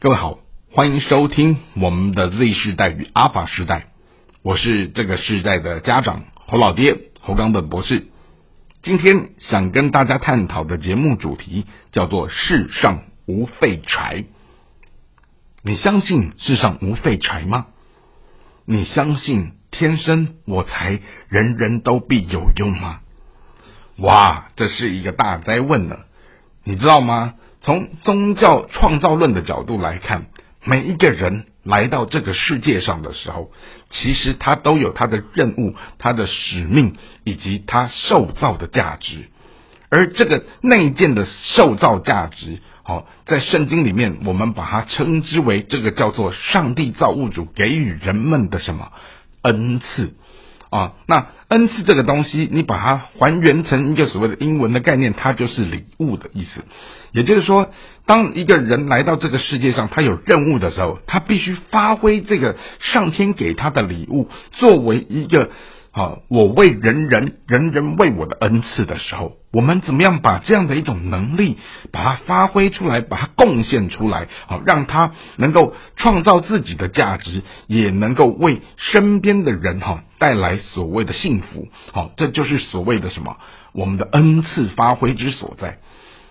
各位好，欢迎收听我们的 Z 世代与阿法时代，我是这个世代的家长侯老爹侯冈本博士。今天想跟大家探讨的节目主题叫做“世上无废柴”。你相信世上无废柴吗？你相信天生我材人人都必有用吗？哇，这是一个大灾问呢！你知道吗？从宗教创造论的角度来看，每一个人来到这个世界上的时候，其实他都有他的任务、他的使命以及他受造的价值。而这个内建的受造价值，好，在圣经里面，我们把它称之为这个叫做上帝造物主给予人们的什么恩赐。啊，那恩赐这个东西，你把它还原成一个所谓的英文的概念，它就是礼物的意思。也就是说，当一个人来到这个世界上，他有任务的时候，他必须发挥这个上天给他的礼物，作为一个。啊！我为人人，人人为我的恩赐的时候，我们怎么样把这样的一种能力，把它发挥出来，把它贡献出来，好，让他能够创造自己的价值，也能够为身边的人哈带来所谓的幸福。好，这就是所谓的什么？我们的恩赐发挥之所在。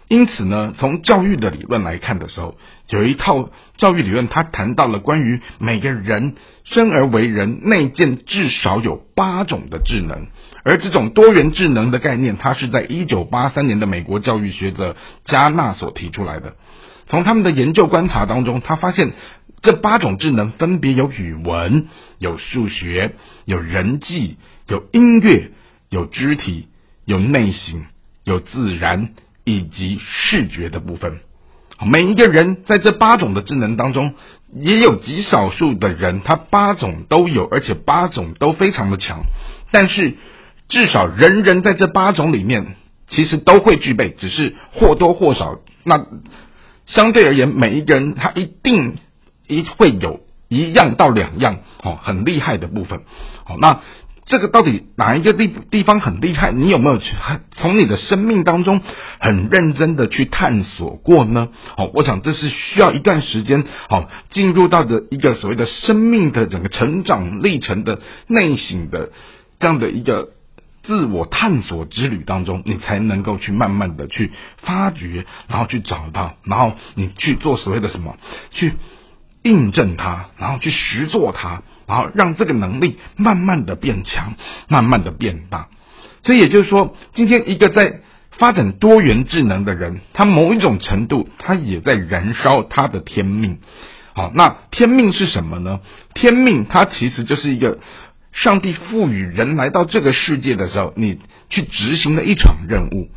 因此呢，从教育的理论来看的时候，有一套教育理论，它谈到了关于每个人生而为人内建至少有八种的智能，而这种多元智能的概念，它是在一九八三年的美国教育学者加纳所提出来的。从他们的研究观察当中，他发现这八种智能分别有语文、有数学、有人际、有音乐、有肢体、有内省、有自然。以及视觉的部分，每一个人在这八种的智能当中，也有极少数的人，他八种都有，而且八种都非常的强。但是，至少人人在这八种里面，其实都会具备，只是或多或少。那相对而言，每一个人他一定一会有一样到两样哦，很厉害的部分。好，那。这个到底哪一个地地方很厉害？你有没有去从你的生命当中很认真的去探索过呢？好，我想这是需要一段时间，好进入到的一个所谓的生命的整个成长历程的内省的这样的一个自我探索之旅当中，你才能够去慢慢的去发掘，然后去找到，然后你去做所谓的什么，去印证它，然后去实做它。然后让这个能力慢慢的变强，慢慢的变大。所以也就是说，今天一个在发展多元智能的人，他某一种程度，他也在燃烧他的天命。好，那天命是什么呢？天命它其实就是一个上帝赋予人来到这个世界的时候，你去执行的一场任务。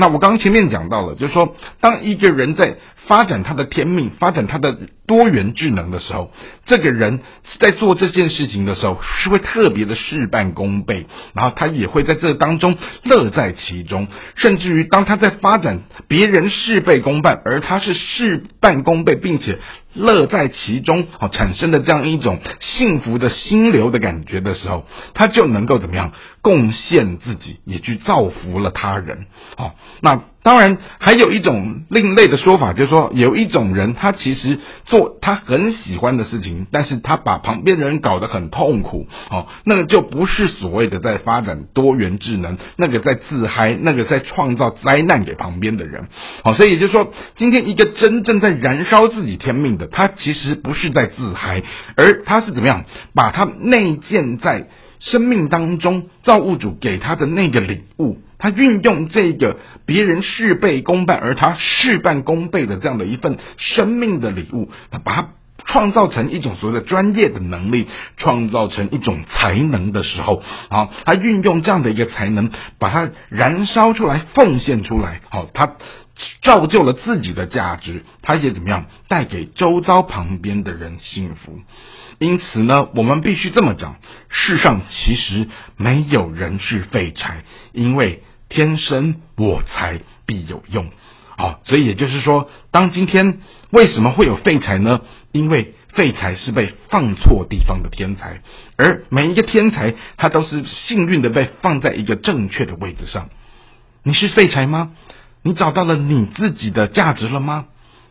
那我刚前面讲到了，就是说，当一个人在发展他的天命、发展他的多元智能的时候，这个人在做这件事情的时候，是会特别的事半功倍，然后他也会在这当中乐在其中，甚至于当他在发展别人事倍功半，而他是事半功倍，并且。乐在其中，哦，产生的这样一种幸福的心流的感觉的时候，他就能够怎么样贡献自己，也去造福了他人，哦，那。当然，还有一种另类的说法，就是说，有一种人，他其实做他很喜欢的事情，但是他把旁边的人搞得很痛苦，哦，那个就不是所谓的在发展多元智能，那个在自嗨，那个在创造灾难给旁边的人，好，所以也就是说，今天一个真正在燃烧自己天命的，他其实不是在自嗨，而他是怎么样把他内建在生命当中造物主给他的那个礼物。他运用这个别人事倍功半，而他事半功倍的这样的一份生命的礼物，他把它创造成一种所谓的专业的能力，创造成一种才能的时候，啊，他运用这样的一个才能，把它燃烧出来，奉献出来，好，他造就了自己的价值，他也怎么样带给周遭旁边的人幸福。因此呢，我们必须这么讲：世上其实没有人是废柴，因为。天生我材必有用，好，所以也就是说，当今天为什么会有废材呢？因为废材是被放错地方的天才，而每一个天才他都是幸运的被放在一个正确的位置上。你是废材吗？你找到了你自己的价值了吗？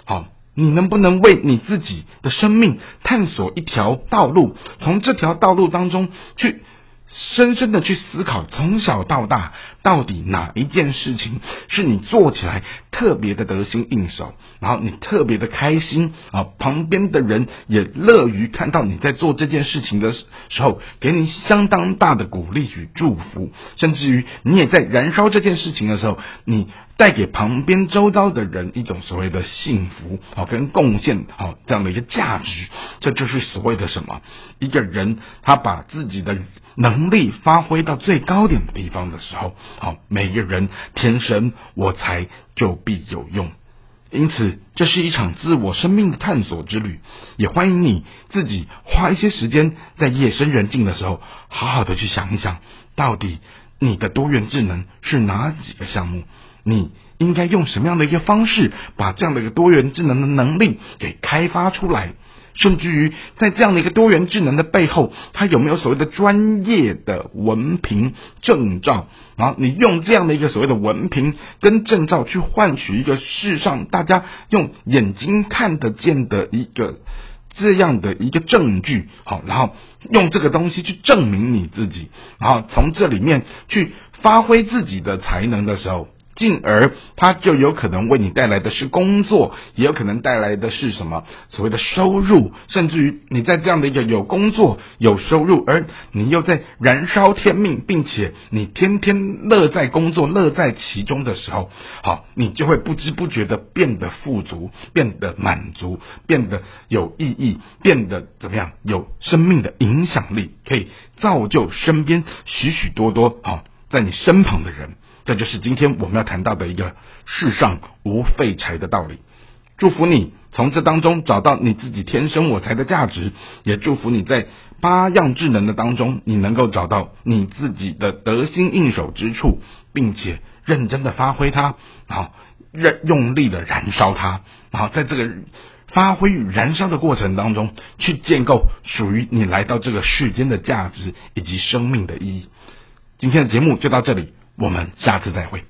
好。你能不能为你自己的生命探索一条道路？从这条道路当中去。深深的去思考，从小到大，到底哪一件事情是你做起来特别的得心应手，然后你特别的开心啊？旁边的人也乐于看到你在做这件事情的时候，给你相当大的鼓励与祝福，甚至于你也在燃烧这件事情的时候，你。带给旁边周遭的人一种所谓的幸福，好跟贡献，好这样的一个价值，这就是所谓的什么？一个人他把自己的能力发挥到最高点的地方的时候，好，每个人天生我材就必有用。因此，这是一场自我生命的探索之旅，也欢迎你自己花一些时间，在夜深人静的时候，好好的去想一想，到底你的多元智能是哪几个项目？你应该用什么样的一个方式，把这样的一个多元智能的能力给开发出来？甚至于在这样的一个多元智能的背后，它有没有所谓的专业的文凭证照？然后你用这样的一个所谓的文凭跟证照去换取一个世上大家用眼睛看得见的一个这样的一个证据，好，然后用这个东西去证明你自己，然后从这里面去发挥自己的才能的时候。进而，它就有可能为你带来的是工作，也有可能带来的是什么所谓的收入，甚至于你在这样的一个有工作、有收入，而你又在燃烧天命，并且你天天乐在工作、乐在其中的时候，好，你就会不知不觉的变得富足，变得满足，变得有意义，变得怎么样？有生命的影响力，可以造就身边许许多多好在你身旁的人。这就是今天我们要谈到的一个世上无废柴的道理。祝福你从这当中找到你自己天生我材的价值，也祝福你在八样智能的当中，你能够找到你自己的得心应手之处，并且认真的发挥它，然后认用力的燃烧它，然后在这个发挥与燃烧的过程当中，去建构属于你来到这个世间的价值以及生命的意义。今天的节目就到这里。我们下次再会。